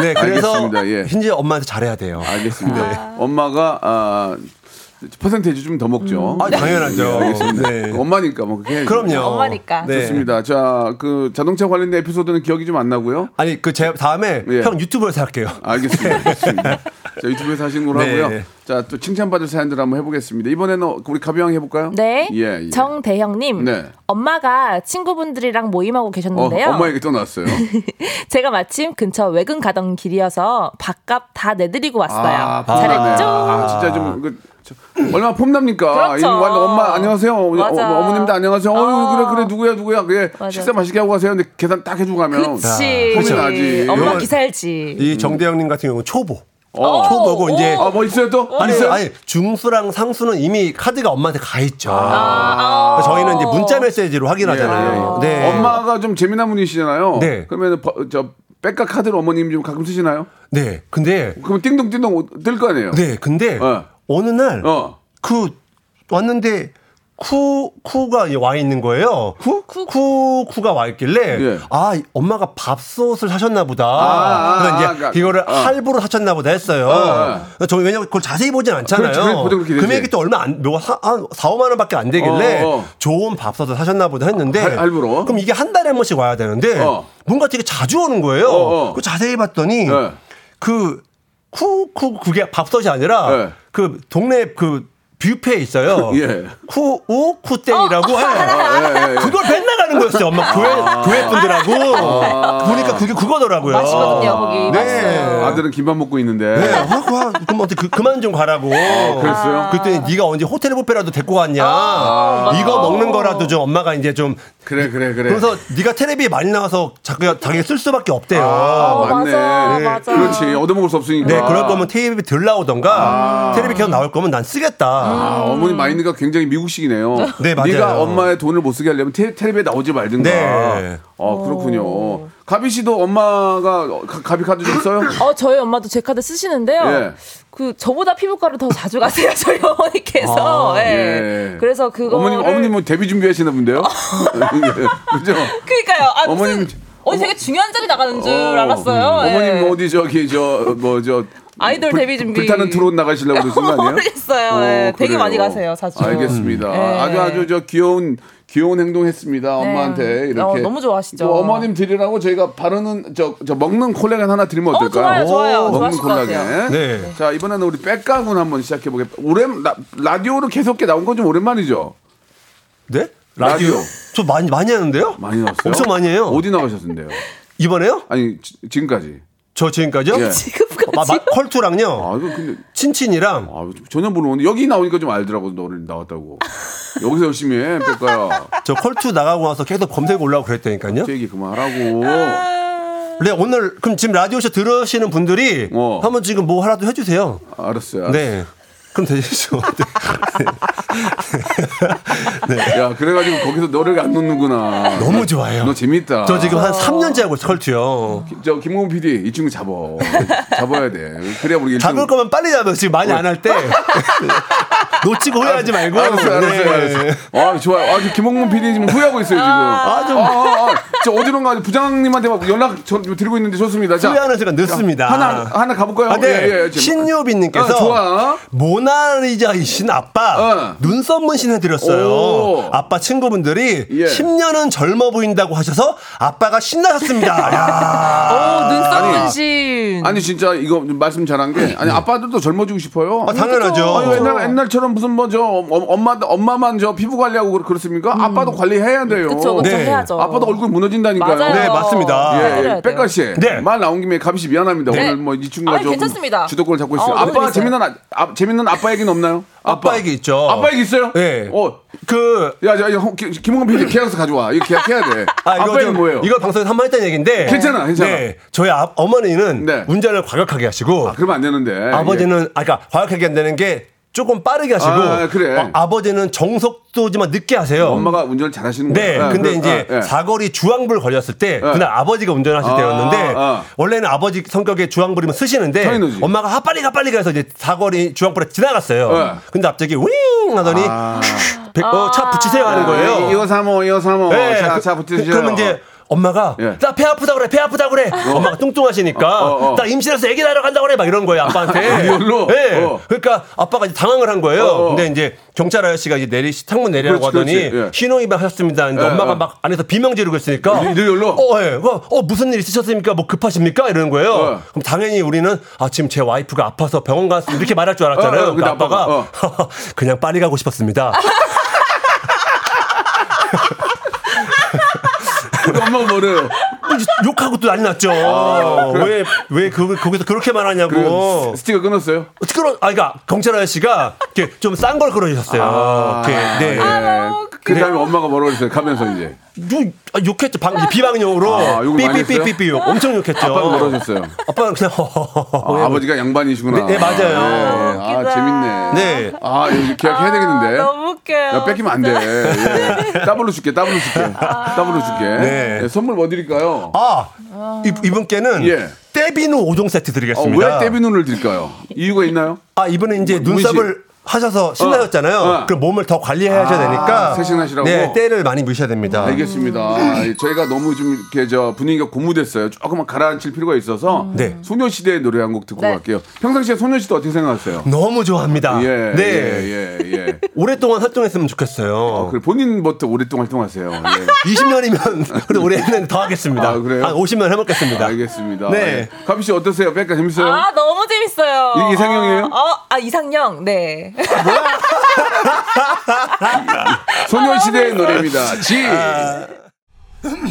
네, 그래서. 예. 신지 엄마한테 잘해야 돼요. 알겠습니다. 엄마가 아 퍼센테이지 좀 더 먹죠. 아, 당연하죠. 예, 알겠습니다. 네. 엄마니까 뭐 그렇게 해야죠. 그럼요. 엄마니까. 네. 좋습니다. 자, 그 자동차 관련된 에피소드는 기억이 좀 안 나고요. 아니, 그, 제 다음에 예. 형 유튜브에서 할게요. 알겠습니다. 좋습니다. 자, 유튜브에서 하시는 걸로 네. 하고요. 자, 또 칭찬받을 사연들 한번 해보겠습니다. 이번에는 우리 가비왕 해볼까요? 네. 예, 예. 정대형님. 네. 엄마가 친구분들이랑 모임하고 어, 계셨는데요. 엄마 얘기 또 나왔어요. *laughs* 제가 마침 근처 외근 가던 길이어서 밥값 다 내드리고 왔어요. 아, 잘했죠? 아, 진짜 좀, 그, 저, 얼마나 폼납니까? 그렇죠. 이거 완전 엄마, 안녕하세요. 어, 맞아. 어 머님도 안녕하세요. 어, 어. 그래, 그래, 누구야, 누구야. 그래. 식사 맛있게 하고 가세요. 근데 계산 딱 해주고 가면. 그치. 폼이 나지. 엄마 기살지. 이 정대형님 같은 경우는 초보. 어. 초보고 이제 아, 뭐 있어요 또? 아니, 있어요? 아니 중수랑 상수는 이미 카드가 엄마한테 가 있죠. 아. 저희는 이제 문자 메시지로 확인하잖아요. 예, 예. 네. 엄마가 좀 재미난 분이시잖아요. 네. 그러면 저 백과 카드를 어머님 좀 가끔 쓰시나요? 네. 근데 그러면 띵동띵동 뜰 거 아니에요? 네. 근데 어. 어느 날 어. 그 왔는데 쿠 쿠가 와 있는 거예요. 쿠? 쿠 쿠가 와 있길래 예. 아 엄마가 밥솥을 사셨나 보다. 아, 그래서 이제 아, 그러니까, 이거를 어. 할부로 사셨나 보다 했어요. 어, 저 왜냐면 그걸 자세히 보진 않잖아요. 그렇지. 금액이 또 얼마 안, 뭐 사, 한 4, 5만 원밖에 안 되길래 어, 어. 좋은 밥솥을 사셨나 보다 했는데 할- 할부로? 그럼 이게 한 달에 한 번씩 와야 되는데 어. 뭔가 되게 자주 오는 거예요. 어, 어. 그 자세히 봤더니 네. 그 쿠쿠 그게 밥솥이 아니라 네. 그 동네 그 뷔페에 있어요. *laughs* 예. 쿠우 쿠땡이라고 해. 예, 예. 그걸 맨날 가는 거였어요. 엄마 교회 교회 분들하고 보니까 그게 그거더라고요. 맛있거든요, 거기. 네. 맛있어요. 아들은 김밥 먹고 있는데. 네, 아, 그, 그럼 어떻게 그, 그만 좀 가라고. 그랬어요? 그랬더니 네가 언제 호텔 뷔페라도 데리고 왔냐. 이거 먹는 거라도 좀 엄마가 이제 좀 그래 그래 그래. 그래서 네가 텔레비에 많이 나와서 자기가 자기가 쓸 수밖에 없대요. 아, 어, 맞네. 맞아, 네. 맞아. 그렇지. 얻어먹을 수 없으니까. 네, 그럴 거면 테레비 들 나오던가 텔레비 계속 나올 거면 난 쓰겠다. 아, 어머니 마인드가 굉장히 미국식이네요. *laughs* 네, 맞아요. 네가 엄마의 돈을 못 쓰게 하려면 테, 텔레비에 나오지 말든가. 네. 어, 그렇군요. 가비 씨도 엄마가 어, 가- 가비 카드 좀 써요? *laughs* 어, 저희 엄마도 제 카드 쓰시는데요. 예. 그 저보다 피부과를 더 자주 가세요 *laughs* 저희 어머니께서. 아, 예. 예. 그래서 그거 어머님, 어머님 뭐 데뷔 준비하시나 본데요? 그죠? 그러니까요. 아, 어머님- 어디 되게 중요한 자리 나가는 줄 어, 알았어요. 예. 어머님 뭐 어디 저기 저 뭐저 아이돌 데뷔 준비. 불타는 트롯 나가시려고 그러신 거 아니에요? *laughs* 모르겠어요. 예, 되게 그래요. 많이 가세요, 자주. 알겠습니다. 예. 아주 아주 저 귀여운 귀여운 행동했습니다. 엄마한테 이렇게. 어, 너무 좋아하시죠. 또 어머님 드리라고 저희가 바르는 저, 저 먹는 콜라겐 하나 드리면 어, 어떨까요? 좋아요, 좋아요. 먹는. 콜라겐. 네. 자 이번에는 우리 백가군 한번 시작해 보겠습니다. 오랜 라, 라디오로 계속 나온 건 좀 오랜만이죠. 네? 라디오. 저 많이 많이 하는데요? 많이 나왔어요. 엄청 많이 해요. 어디 나가셨는데요? 이번에요? 아니 지, 지금까지. 저 지금까지요? 예. 지금까지. 마, 마, 컬투랑요. 아 이거 근데 친친이랑 아 전혀 모르는데 여기 나오니까 좀 알더라고 너를 나왔다고. 여기서 열심히 해 백가야. 저 컬투 나가고 나서 계속 검색 올라오고 그랬다니까요. 제 얘기 그만하라고. 네, 오늘 그럼 지금 라디오쇼 들으시는 분들이 어. 한번 지금 뭐 하라도 해주세요. 알았어요. 네. 그럼 되시죠. 네. 야 그래가지고 거기서 너를 안 놓는구나. 너무 좋아요. 너 재밌다. 저 지금 한 3년째 하고 컬투요. 저 김홍훈 PD 이 친구 잡어. 잡아야 돼. 그래야 우리 잡을 일등- 거면 빨리 잡아요. 지금 많이 안 할 때. *laughs* 놓치고 후회하지 말고. 알았어요, 알았어요, 네. 알았어요. 아, 좋아요. 아, 저 김홍문 PD 지금 후회하고 있어요, 지금. 아, 좀- 아, 아, 아. 저 어디론가 부장님한테 막 연락 저 드리고 있는데 좋습니다. 자, 후회하는 시간 늦습니다. 하나, 하나 가볼까요? 아, 네. 예, 예, 지금. 신유빈님께서 어, 좋아. 모나리자이신 아빠 어. 눈썹 문신 해 드렸어요. 오. 아빠 친구분들이 예. 10년은 젊어 보인다고 하셔서 아빠가 신나셨습니다. *laughs* 야. 어, 눈썹 아니, 문신. 아니, 진짜 이거 말씀 잘한 게, 아니, 아빠들도 젊어지고 싶어요. 아, 당연하죠. 아니, 옛날, 옛날처럼 무슨 뭐저 엄마, 엄마만 저 피부 관리하고 그렇- 그렇습니까? 아빠도 관리해야 돼요. 그쵸, 네. 해야죠. 아빠도 얼굴 무너 진다니까요. 맞아요. 네, 맞습니다. 예, 해드려야 예. 돼요. 백가 씨. 네. 말 나온 김에 가비 씨 미안합니다. 네. 오늘 뭐 이 친구가 아니, 좀 괜찮습니다. 주도권을 잡고 있어요. 어, 아빠 재밌어요. 재밌는 아, 아, 재밌는 아빠 얘기는 없나요? 아빠 얘기 있죠. 아빠 얘기 있어요? 네. 어, 그 야, 야, 야 홍- 김- 김홍건 PD 계약서 가져와. 이거 계약해야 돼. 아, *laughs* 아, 이거 좀- 뭐예요? 이거 방송에서 한 번 했던 얘기인데. 괜찮아, 괜찮아. 네. 저희 아, 어머니는 네. 운전을 과격하게 하시고 아, 그러면 안 되는데. 아버지는 아까 과격하게 한다는 게 조금 빠르게 하시고 아, 그래. 어, 아버지는 정속도지만 늦게 하세요. 엄마가 운전을 잘 하시는 네, 거예요. 근데 그- 이제 아, 예. 사거리 주황불 걸렸을 때 그날 아버지가 운전하실 아, 때였는데 아. 원래는 아버지 성격에 주황불이면 쓰시는데. 엄마가 아 빨리 가 빨리 가서 이제 사거리 주황불에 지나갔어요. 네. 근데 갑자기 윙 하더니 아. 백- 어, 차 붙이세요 하는 거예요. 이거 사모, 이거 사모. 네, 자, 그- 자, 붙으세요. 그러면 이제 엄마가 예. 나배 아프다 그래 배 아프다 그래 엄마가 뚱뚱하시니까 어, 어. 나 임신해서 애기 낳으러 간다 그래 막 이런 거예요 아빠한테 real로? 네. 어. 그러니까 아빠가 이제 당황을 한 거예요 어, 어. 근데 이제 경찰 아저씨가 이제 내리 창문 내리라고 그렇지, 하더니 그렇지. 예. 신호위반 하셨습니다 근데 예, 엄마가 예. 막 안에서 비명 지르고 있으니까 re- real로? 어, 예. 어, 어, 무슨 일 있으셨습니까 뭐 급하십니까 이러는 거예요 어. 그럼 당연히 우리는 아 지금 제 와이프가 아파서 병원 갔습니다 이렇게 말할 줄 알았잖아요 어, 어, 그러니까 아빠가, *laughs* 그냥 빨리 가고 싶었습니다 *laughs* 우리 엄마가 뭐래요? 욕하고 또 난리 났죠. 아? 왜, 왜, 그, 거기서 그렇게 말하냐고. 그 스티커 끊었어요? 끌어, 아, 그니까, 경찰 아저씨가, 이렇게 좀 싼걸 끌어주셨어요. 아, 이렇게, 네. 예. 그 다음에 엄마가 뭐라고 그랬어요? 가면서 이제. 욕, 아, 욕했죠. 방, 이제 비방용으로. 아? 삐삐삐삐삐 욕. 엄청 욕했죠. 아빠는 뭐라고 하셨어요? 아빠는 그냥, 아, 아버지가 양반이시구나. 네, 네, 맞아요. 예, 아, 웃기다. 재밌네. 네. 아, 계약해야 되겠는데. 너무 웃겨요. 야, 뺏기면 안 돼. 예. 더블로 줄게, 더블로 줄게. 더블로 줄게. 네. 예, 선물 뭐 드릴까요? 아, 이, 이분께는. 예. 때비누 5종 세트 어, 드리겠습니다. 왜 때비누를 드릴까요? 이유가 있나요? 아, 이분은 이제 문- 눈썹을 하셔서 신나셨잖아요. 어. 그럼 몸을 더 관리하셔야 되니까. 세심하시라고? 네, 때를 많이 미셔야 됩니다. 알겠습니다. 저희가 너무 좀 이렇게 저 분위기가 고무됐어요. 조금만 가라앉힐 필요가 있어서 네. 소녀시대의 노래 한 곡 듣고 네. 갈게요. 평상시에 소녀시대 어떻게 생각하세요? 너무 좋아합니다. 예, 네. 예, 예, 예. *laughs* 오랫동안 활동했으면 좋겠어요. 그래, 본인부터 오랫동안 활동하세요. 예. *laughs* 20년이면 그래도 올해 했는데 더 하겠습니다. 아, 그래요? 한 50년 해먹겠습니다. 알겠습니다. 네. 예. 가비 씨 어떠세요? 백가 재밌어요? 아 너무 재밌어요. 이- 이상형이에요? 어, 아 이상형. 네. *laughs* 소녀시대의 노래입니다. 지.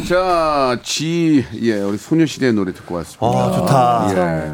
자, 지. 예, 우리 소녀시대의 노래 듣고 왔습니다. 아, 좋다. 예.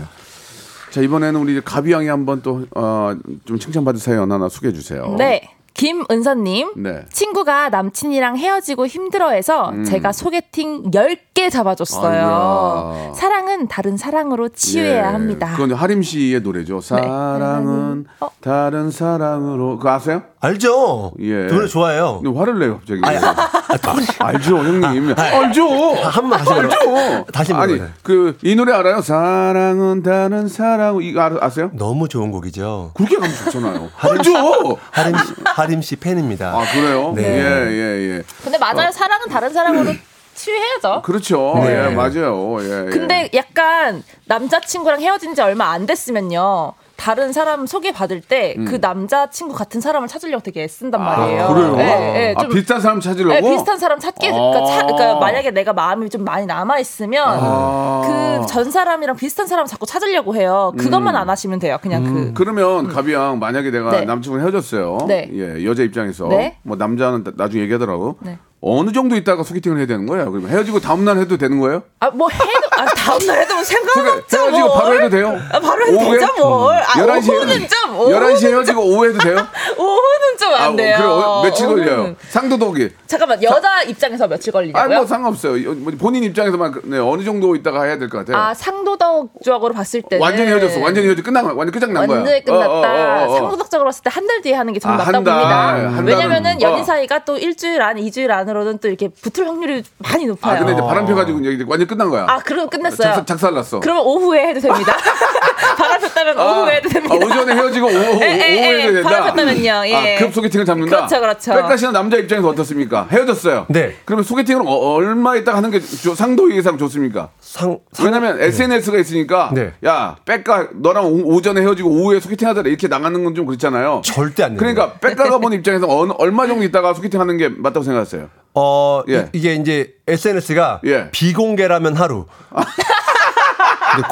자, 이번에는 우리 가비 양이 한번 또, 어, 좀 칭찬받을 사연 하나 소개해 주세요. 네. 김은서님. 네. 친구가 남친이랑 헤어지고 힘들어해서 제가 소개팅 10개 잡아줬어요. 음. 아이고야. 사랑은 다른 사랑으로 치유해야 예. 합니다. 그건 하림 씨의 노래죠. 사랑은 어? 다른 사랑으로. 그거 아세요? 알죠? 예. 노래 좋아해요. 근데 화를 내요, 갑자기. 아, 톤이. *laughs* 알죠, 형님. 알죠. 한 번만 다시 한번. 알죠. 다시 한번 아니. 그, 이 노래 알아요? 사랑은 다른 사랑. 이거 아, 아세요? 너무 좋은 곡이죠. 그렇게 가면 좋잖아요. 알죠. 하림 씨, 하림 씨 팬입니다. 아, 그래요? 네. 예, 예, 예. 근데 맞아요. 사랑은 다른 사랑으로 치유해야죠. 그렇죠. 네. 예, 맞아요. 예, 예. 근데 약간 남자친구랑 헤어진 지 얼마 안 됐으면요. 다른 사람 소개받을 때그 남자친구 같은 사람을 찾으려고 되게 애쓴단 말이에요. 음. 아, 그래요? 네, 네, 아, 좀- 비슷한 사람 찾으려고? 네, 비슷한 사람 찾기 그러니까, 차- 그러니까 아. 만약에 내가 마음이 좀 많이 남아 있으면 아. 그전 사람이랑 비슷한 사람 자꾸 찾으려고 해요. 그것만 안 하시면 돼요. 그냥 그 그러면 가비양 만약에 내가 네. 남친구랑 헤어졌어요. 네. 예, 여자 입장에서 네. 뭐 남자는 나- 나중에 얘기하더라고. 네. 어느 정도 있다가 소개팅을 해야 되는 거예요? 그러면 헤어지고 다음 날 해도 되는 거예요? 아, 뭐 해도 아, 다음 날 해도 뭐 상관없죠. 헤어지고 뭘. 바로 해도 돼요? 아, 바로 해도 오후에? 되죠 뭘. 아, 11시에 오후는 좀 11시에 헤어지고 오후 해도 돼요? *laughs* 오후는 좀안 돼요. 그래 어, 며칠 걸려요? 오후는. 상도덕이. 잠깐만 여자 입장에서 며칠 아, 걸리냐고요? 뭐 상관없어요. 이- 뭐 본인 입장에서만 그- 네, 어느 정도 있다가 해야 될 것 같아요. 아 상도덕적으로 봤을 때는 완전히 헤어졌어. 완전히 헤어져 끝난 거야. 완전 끝장난 거야. 완전히 끝났다. 어, 어, 어, 어. 상도덕적으로 봤을 때 한 달 뒤에 하는 게 저는 아, 봅니다. 한 왜냐면은 연인 어. 사이가 또 일주일 안, 이주일 안으로 는 또 이렇게 붙을 확률이 많이 높아요. 아, 근데 이제 바람 펴가지고 이제 완전 끝난 거야. 아, 그럼 끝났어요. 작살, 작살 났어. 그러면 오후에 해도 됩니다. *laughs* 바람 폈다면 오후에 해도 됩니다. 아, 오전에 헤어지고 오후, 오후, 에, 에, 오후에 에, 해도 된다. 바람 폈다면요. 예. 아, 급 소개팅을 잡는다. 그렇죠, 그렇죠. 백가시는 남자 입장에서 어떻습니까? 헤어졌어요. 네. 그러면 소개팅을 어- 얼마 있다가 하는 게 조- 상도 이상 좋습니까? 상, 상 왜냐면 SNS가 있으니까 네. 야 백가 너랑 오, 전에 헤어지고 오후에 소개팅 하더라 이렇게 나가는 건 좀 그렇잖아요. 절대 안. 그러니까 백가가 본 입장에서 얼마 정도 있다가 소개팅 하는 게 맞다고 생각하세요? 어, 예. 이, 게 이제 SNS가 예. 비공개라면 하루.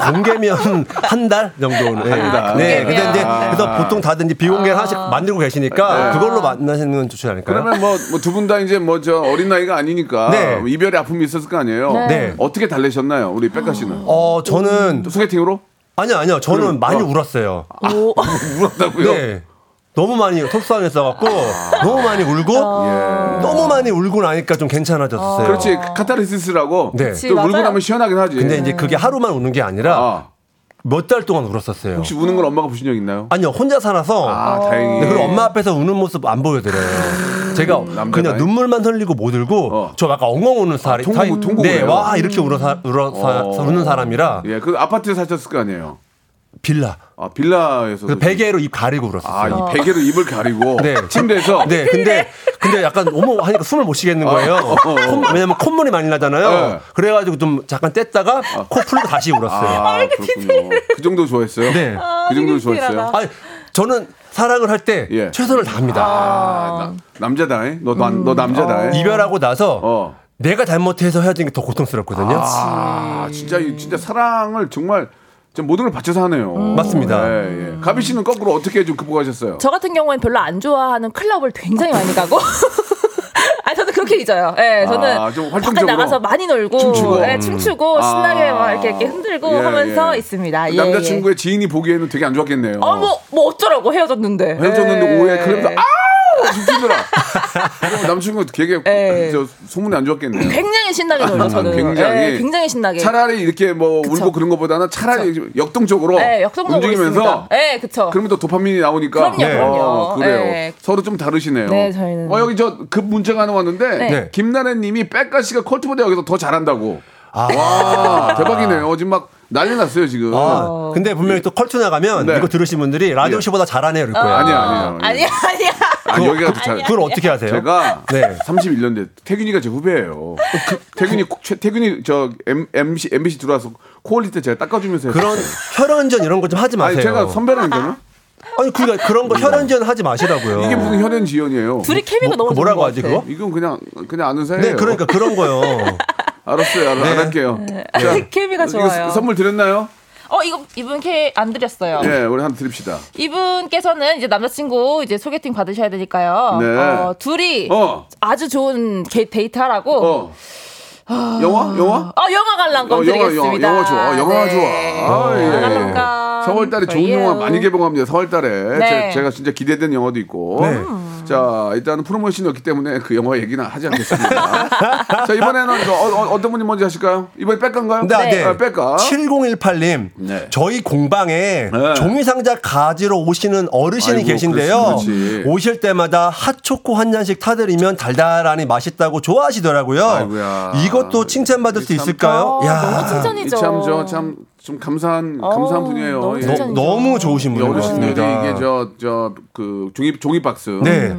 공개면 한 달 정도는. 예. 달. 네. 근데 이제 공개면. 그래서 보통 다들 이제 비공개를 하나씩 만들고 계시니까 그걸로 만나시는 건 좋지 않을까요? 그러면 뭐 두 분 다 이제 뭐 저 어린 나이가 아니니까 네. 뭐 이별의 아픔이 있었을 거 아니에요. 네. 어떻게 달래셨나요, 우리 백가 씨는? 어, 저는 소개팅으로 아니요, 아니요. 저는 그럼, 많이 어. 울었어요. *laughs* 울었다고요? 네. 너무 많이 속상했어갖고 너무 많이 울고 너무 많이 울고 나니까 좀 괜찮아졌어요. 그렇지 카타르시스라고 네. 그치, 또 울고 맞아요. 나면 시원하긴 하지. 근데 이제 그게 하루만 우는 게 아니라 아, 몇달 동안 울었었어요. 혹시 우는 걸 엄마가 보신 적 있나요? 아니요, 혼자 살아서. 아, 다행히. 네, 그리고 엄마 앞에서 우는 모습 안 보여드려요. 제가 남자다. 그냥 눈물만 흘리고 못 울고 어. 저 약간 엉엉 우는 사람. 통곡, 타입- 통곡을 네? 와 이렇게 울어 사, 울어 사, 어. 우는 사람이라 예, 그 아파트에 사셨을 거 아니에요. 빌라. 아, 빌라에서. 그 베개로 입 가리고 울었어요. 아, 이 베개로 입을 가리고 *laughs* 네. 침대에서 네, 근데 근데 약간 어머 하니까 숨을 못 쉬겠는 거예요. 어, 어, 어. 콧- 왜냐면 콧물이 많이 나잖아요. 네. 그래가지고 좀 잠깐 뗐다가 코 풀고 다시 울었어요. 아, 그렇군요. 그 정도 좋아했어요? 네. 그 정도 좋아했어요? 아니 저는 사랑을 할때 예. 최선을 다합니다. 아, 나- 남자다. 잉? 너, 남- 너 남자다. 잉? 이별하고 나서 어. 내가 잘못해서 헤어진 게 더 고통스럽거든요. 아, 진짜, 이- 진짜 사랑을 정말 좀 모든 걸 바쳐서 하네요. 맞습니다. 예, 예. 가비 씨는 거꾸로 어떻게 좀 극복하셨어요? 저 같은 경우에는 별로 안 좋아하는 클럽을 굉장히 많이 가고. *laughs* 아, 저는 그렇게 잊어요. 예, 저는 아, 활동적으로 나가서 많이 놀고, 춤추고. 예, 춤추고 아. 신나게 막 이렇게, 이렇게 흔들고 예, 하면서 예. 있습니다. 예, 남자친구의 지인이 보기에는 되게 안 좋았겠네요. 예. 어, 뭐, 뭐 어쩌라고 헤어졌는데. 헤어졌는데 예. 오해 그러면서 아 우 힘들더라. 그럼 남친구가 되게 예. 저 소문이 안 좋았겠네요. 굉장히 신나게 놀죠, 저는. 굉장히, 예, 굉장히 신나게. 차라리 이렇게 뭐 그쵸. 울고 그런 것보다는 차라리 역동적으로 예, 역동적으로 움직이면서 있습니다. 예, 그쵸. 그러면 또 도파민이 나오니까 그럼요, 그럼요. 어, 그래요. 예. 서로 좀 다르시네요. 네, 저희는. 어 여기 저 급 문자가 하나 왔는데 네. 김나래님이 백가 씨가 컬투보다 여기서 더 잘한다고. 와 대박이네요. 지금 막 난리 났어요 지금. 아, 근데 분명히 또 컬투 나가면 네. 이거 들으신 분들이 라디오 쇼보다 잘하네요. 그럴 거예요. 아니야 아니야. 아니야, 아니야. 아니, 여기가 더 잘. 아니야. 그걸 어떻게 하세요? 제가 네. 31년 돼. 태균이가 제 후배예요. 그, 태균이 최- 태균이 저 M, MC MBC 들어와서 코올리 때 제가 닦아주면서 그런 했어요. 혈연전 이런 거 좀 하지 마세요. 아니 제가 선배라니까요. 아니 그러니까 그런 거 혈연전 하지 마시라고요. 이게 무슨 혈연 지연이에요. 둘이 케미가 뭐, 너무 뭐라고 좋은 하지 것 같아. 그거? 이건 그냥 그냥 아는 사이예요. 네, 그러니까 그런 거요. *laughs* 알았어요. 알, 네. 알았게요. 자, 케미가 좋아요. 선물 드렸나요? 어, 이거 이분 케안 드렸어요. 예, 우리 하나 드립시다. 이분께서는 이제 남자친구 이제 소개팅 받으셔야 되니까요. 네. 어, 둘이 어, 아주 좋은 게, 데이트하라고. 어. 영화? 영화? 어, 영화 관람권 어, 영화, 드리겠습니다. 영화, 영화 좋아. 어, 영화 네. 좋아. 아, 예, 영화 예. 관람권. 4월달에 좋은 for 영화 you. 많이 개봉합니다. 4월달에 네. 제, 가 진짜 기대된 영화도 있고. 네. 자 일단은 프로모션이 없기 때문에 그 영화 얘기는 하지 않겠습니다. *laughs* 자 이번에는 저 어, 떤 분이 먼저 하실까요? 이번에 백가인가요? 네, 네. 아, 백가. 7018님, 네. 저희 공방에 네. 종이 상자 가지러 오시는 어르신이 아이고, 계신데요. 그렇지. 오실 때마다 핫초코 한 잔씩 타드리면 달달하니 맛있다고 좋아하시더라고요. 아이고야. 이것도 칭찬받을 수 참- 있을까요? 어, 야, 너무 칭찬이죠. 참저참 좀 감사한 감사한 어, 분이에요. 너무 예. 너. 너무 좋으신 이 분인 것 어르신들이 같습니다. 이게 저 저 그 종이 종이 박스 네.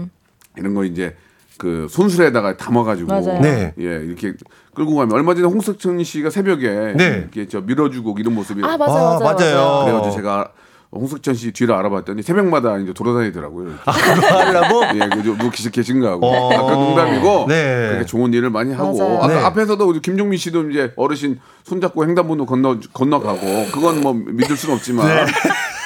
이런 거 이제 그 손수레에다가 담아가지고 맞아요. 네. 예 이렇게 끌고 가면 얼마 전에 홍석천 씨가 새벽에 네. 이렇게 저 밀어주고 이런 모습이 아, 맞아요, 아, 맞아요. 맞아요. 그래가지고 제가 홍석천 씨 뒤를 알아봤더니 새벽마다 이제 돌아다니더라고요. 이렇게. 그거 하려고? 예, 그 누구 계시 계신가 하고. 어. 아까 농담이고. 네. 그렇게 좋은 일을 많이 하고. 맞아요. 아까 네. 앞에서도 우리 김종민 씨도 이제 어르신 손잡고 횡단보도 건너 건너가고. 그건 뭐 믿을 수는 없지만.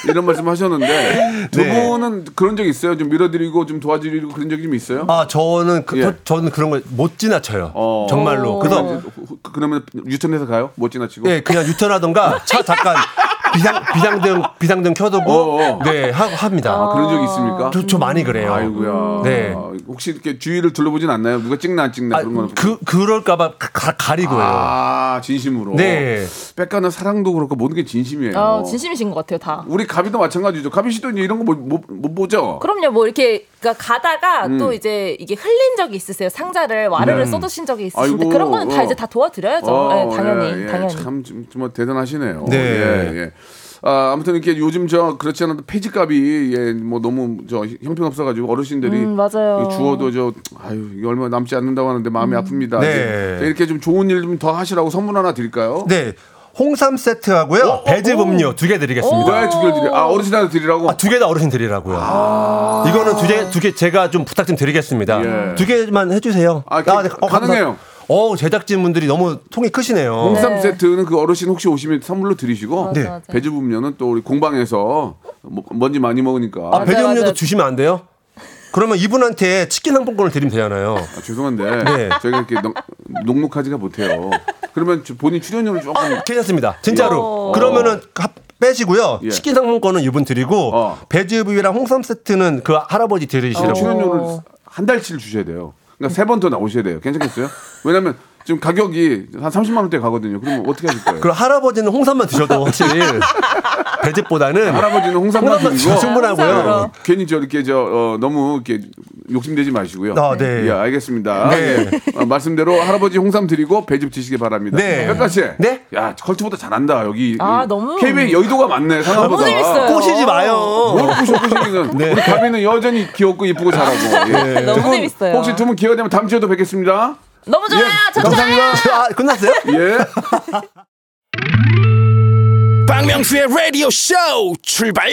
이런 말씀 하셨는데 두 네. 분은 그런 적 있어요? 좀 밀어드리고 좀 도와드리고 그런 적이 좀 있어요? 아, 저는 그, 예. 저, 저는 그런 걸 못 지나쳐요. 어. 정말로. 그래서 그- 그러면 유턴해서 가요? 못 지나치고? 예, 그냥 유턴하던가 차 잠깐 비상 비상등 비상등 켜두고 어, 어. 네 하고 합니다. 아, 그런 적 있습니까? 저, 저 많이 그래요. 아이고야. 네. 혹시 이렇게 주위를 둘러보진 않나요? 누가 찍나 안 찍나 아, 그런 거는. 그 그럴까봐 가, 가리고요. 아, 진심으로. 네. 백가는 사랑도 그렇고 모든 게 진심이에요. 어, 진심이신 것 같아요, 다. 우리 가비도 마찬가지죠. 가비 씨도 이제 이런 거못못 보죠. 그럼요, 뭐 이렇게 그러니까 가다가 음. 또 이제 이게 흘린 적이 있으세요. 상자를 와르르 쏟으신 적이 있으신데 아이고, 그런 거는 다 어. 이제 다 도와드려야죠. 어, 네, 당연히, 예, 예. 당연히. 참 좀, 정말 대단하시네요. 네. 예, 예. 아, 아무튼 이렇게 요즘 저 그렇지 않아도 폐지 값이 예, 뭐 너무 저 형편없어 가지고 어르신들이 음, 맞아요. 주워도 저 아유 이게 얼마 남지 않는다고 하는데 마음이 아픕니다. 네. 이렇게 좀 좋은 일 좀 더 하시라고 선물 하나 드릴까요? 네. 홍삼 세트하고요. 배즙 음료 두 개 드리겠습니다. 왜 두 개를 드려? 아 어르신한테 드리라고? 아, 두 개 다 어르신 드리라고요. 이거는 두 개, 두 개 제가 좀 부탁 좀 드리겠습니다. 예. 두 개만 해주세요. 아, 그- 네. 가능해요. 어, 제작진 분들이 너무 통이 크시네요. 홍삼 세트는 그 어르신 혹시 오시면 선물로 드리시고 네. 배즙 음료는 또 우리 공방에서 뭐- 먼지 많이 먹으니까 아, 배즙 음료도. 주시면 안 돼요? 그러면 이분한테 치킨 상품권을 드리면 되잖아요. 아, 죄송한데 네. 저희가 이렇게 넉- 녹록하지가 못해요. 그러면 저 본인 출연료를 조금 괜찮습니다. 진짜로. 어. 그러면은 합- 빼시고요. 예. 치킨 상품권은 이분 드리고 어. 배즙우유랑 홍삼 세트는 그 할아버지 어. 드리시라고. 출연료를 한 달치를 주셔야 돼요. 그러니까 세 번 더 나오셔야 돼요. 괜찮겠어요? 왜냐면 지금 가격이 한 30만 원대 가거든요. 그러면 어떻게 하실 거예요? 그럼 할아버지는 홍삼만 드셔도 사실 *laughs* 배즙보다는 할아버지는 홍삼만 홍삼만 드시고 충분하고요. 홍삼으로. 괜히 저 이렇게 저 어, 너무 이렇게 욕심내지 마시고요. 아, 네. 예, 알겠습니다. 네. 어, 말씀대로 할아버지 홍삼 드리고 배즙 드시기 바랍니다. 네. 백가 씨. 네? 야, 컬투보다 잘한다. 여기. 아, 이 너무- KBS 여의도가 많네. 상암보다. 너무. 꼬시지 마요. 뭘 꼬셔 꼬시기는. 우리 가비는 여전히 귀엽고 이쁘고 잘하고. *laughs* 예. 너무 재밌어요. 혹시 두 분 기회가 되면 다음 주에도 뵙겠습니다. 너무 좋아요. 저 좋아요. 감사합니다. *laughs* 아, 끝났어요? 예. *laughs* 박명수의 라디오 쇼 출발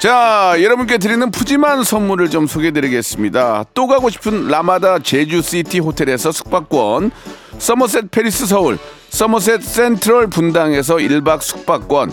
자, 여러분께 드리는 푸짐한 선물을 좀 소개해드리겠습니다. 또 가고 싶은 라마다 제주시티 호텔에서 숙박권, 서머셋 팰리스 서울, 서머셋 센트럴 분당에서 1박 숙박권,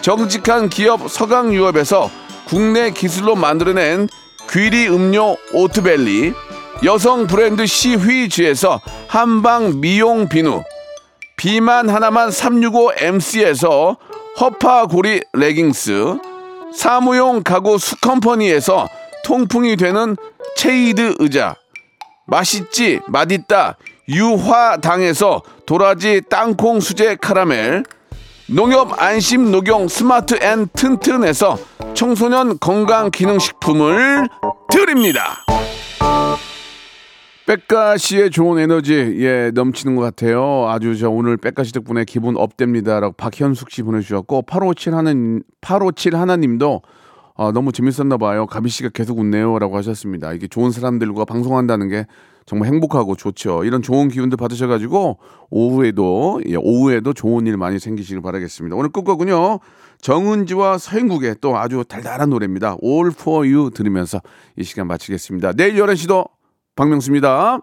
정직한 기업 서강유업에서 국내 기술로 만들어낸 귀리 음료 오트벨리, 여성 브랜드 시휘즈에서 한방 미용 비누, 비만 하나만 365MC에서 허파고리 레깅스, 사무용 가구 수컴퍼니에서 통풍이 되는 체이드 의자, 맛있지 맛있다 유화당에서 도라지 땅콩 수제 카라멜, 농협 안심 녹용 스마트 앤 튼튼에서 청소년 건강 기능식품을 드립니다. 빽가 씨의 좋은 에너지 예 넘치는 것 같아요. 아주 저 오늘 빽가 씨 덕분에 기분 업됩니다라고 박현숙 씨 보내주셨고 857 하는 857 하나님도 아, 너무 재밌었나 봐요. 가비 씨가 계속 웃네요라고 하셨습니다. 이게 좋은 사람들과 방송한다는 게 정말 행복하고 좋죠. 이런 좋은 기운들 받으셔가지고 오후에도 예, 오후에도 좋은 일 많이 생기시길 바라겠습니다. 오늘 끝거군요. 정은지와 서인국의 또 아주 달달한 노래입니다. All for You 들으면서 이 시간 마치겠습니다. 내일 11시도 박명수입니다.